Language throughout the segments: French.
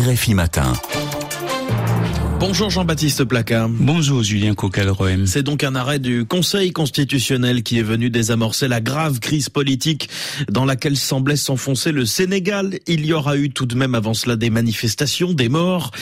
RFI Matin. Bonjour Jean-Baptiste Placard. Bonjour Julien Coquelroem. C'est donc un arrêt du Conseil constitutionnel qui est venu désamorcer la grave crise politique dans laquelle semblait s'enfoncer le Sénégal. Il y aura eu tout de même avant cela des manifestations, des morts.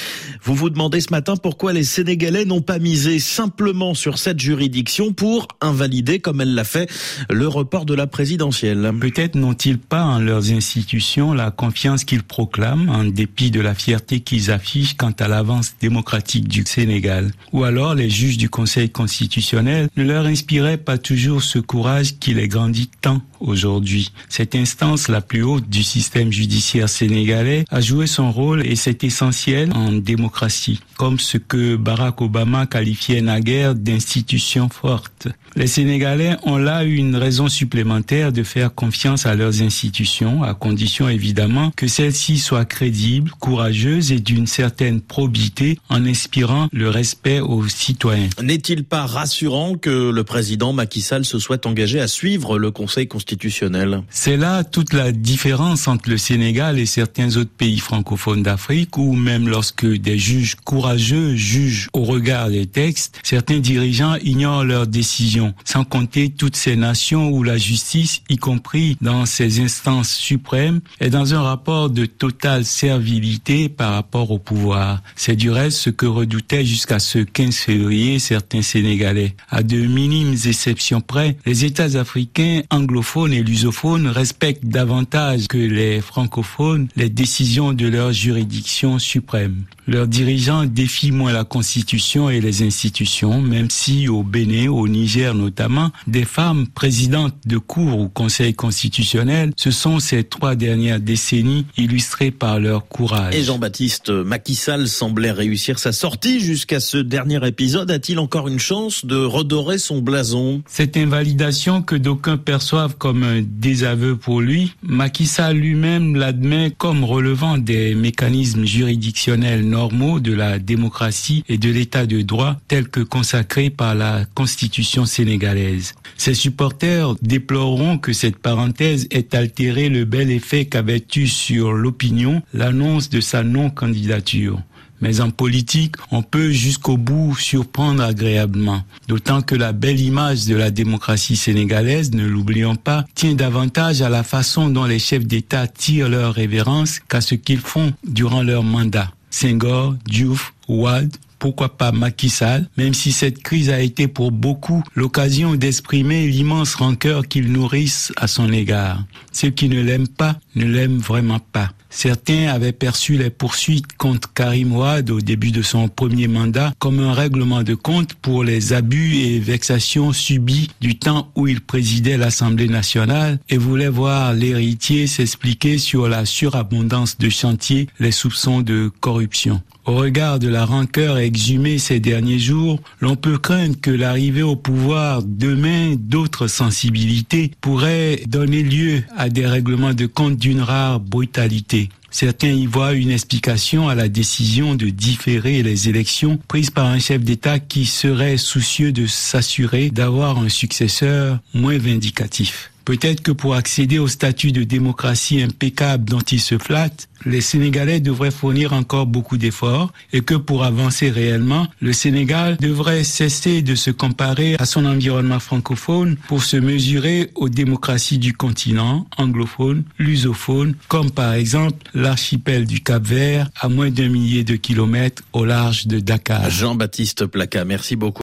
Vous vous demandez ce matin pourquoi les Sénégalais n'ont pas misé simplement sur cette juridiction pour invalider, comme elle l'a fait, le report de la présidentielle. Peut-être n'ont-ils pas en leurs institutions la confiance qu'ils proclament en dépit de la fierté qu'ils affichent quant à l'avance démocratique du Sénégal. Ou alors les juges du Conseil constitutionnel ne leur inspiraient pas toujours ce courage qui les grandit tant aujourd'hui. Cette instance la plus haute du système judiciaire sénégalais a joué son rôle et c'est essentiel en démocratie, comme ce que Barack Obama qualifiait naguère d'institution forte. Les Sénégalais ont là une raison supplémentaire de faire confiance à leurs institutions, à condition évidemment que celles-ci soient crédibles, courageuses et d'une certaine probité en inspirant le respect aux citoyens. N'est-il pas rassurant que le président Macky Sall se soit engagé à suivre le Conseil constitutionnel? C'est là toute la différence entre le Sénégal et certains autres pays francophones d'Afrique où même lorsque des juges courageux jugent au regard des textes, certains dirigeants ignorent leurs décisions, sans compter toutes ces nations où la justice, y compris dans ces instances suprêmes, est dans un rapport de totale servilité par rapport au pouvoir. C'est du reste ce que redoutaient jusqu'à ce 15 février certains Sénégalais. À de minimes exceptions près, les États africains anglophones et lusophones respectent davantage que les francophones les décisions de leur juridiction suprême. Leurs dirigeants défient moins la Constitution et les institutions, même si au Bénin, au Niger notamment, des femmes présidentes de cours ou conseil constitutionnel, ce sont ces trois dernières décennies illustrées par leur courage. Et Jean-Baptiste Macky Sall semblait réussir sa sortie jusqu'à ce dernier épisode. A-t-il encore une chance de redorer son blason? Cette invalidation que d'aucuns perçoivent comme un désaveu pour lui, Macky Sall lui-même l'admet comme relevant des mécanismes juridictionnels normaux de la démocratie et de l'état de droit tels que consacrés par la constitution sénégalaise. Ses supporters déploreront que cette parenthèse ait altéré le bel effet qu'avait eu sur l'opinion l'annonce de sa non-candidature. Mais en politique, on peut jusqu'au bout surprendre agréablement. D'autant que la belle image de la démocratie sénégalaise, ne l'oublions pas, tient davantage à la façon dont les chefs d'État tirent leur révérence qu'à ce qu'ils font durant leur mandat. Senghor, Diouf, Ouad, pourquoi pas Macky Sall, même si cette crise a été pour beaucoup l'occasion d'exprimer l'immense rancœur qu'ils nourrissent à son égard. Ceux qui ne l'aiment pas ne l'aiment vraiment pas. Certains avaient perçu les poursuites contre Karim Ouad au début de son premier mandat comme un règlement de compte pour les abus et vexations subis du temps où il présidait l'Assemblée nationale et voulaient voir l'héritier s'expliquer sur la surabondance de chantiers, les soupçons de corruption. Au regard de la rancœur exhumée ces derniers jours, l'on peut craindre que l'arrivée au pouvoir demain d'autres sensibilités pourrait donner lieu à des règlements de compte d'une rare brutalité. Certains y voient une explication à la décision de différer les élections prise par un chef d'État qui serait soucieux de s'assurer d'avoir un successeur moins vindicatif. Peut-être que pour accéder au statut de démocratie impeccable dont il se flatte, les Sénégalais devraient fournir encore beaucoup d'efforts et que pour avancer réellement, le Sénégal devrait cesser de se comparer à son environnement francophone pour se mesurer aux démocraties du continent anglophone, lusophone, comme par exemple l'archipel du Cap-Vert à moins d'un millier de kilomètres au large de Dakar. Jean-Baptiste Placa, merci beaucoup.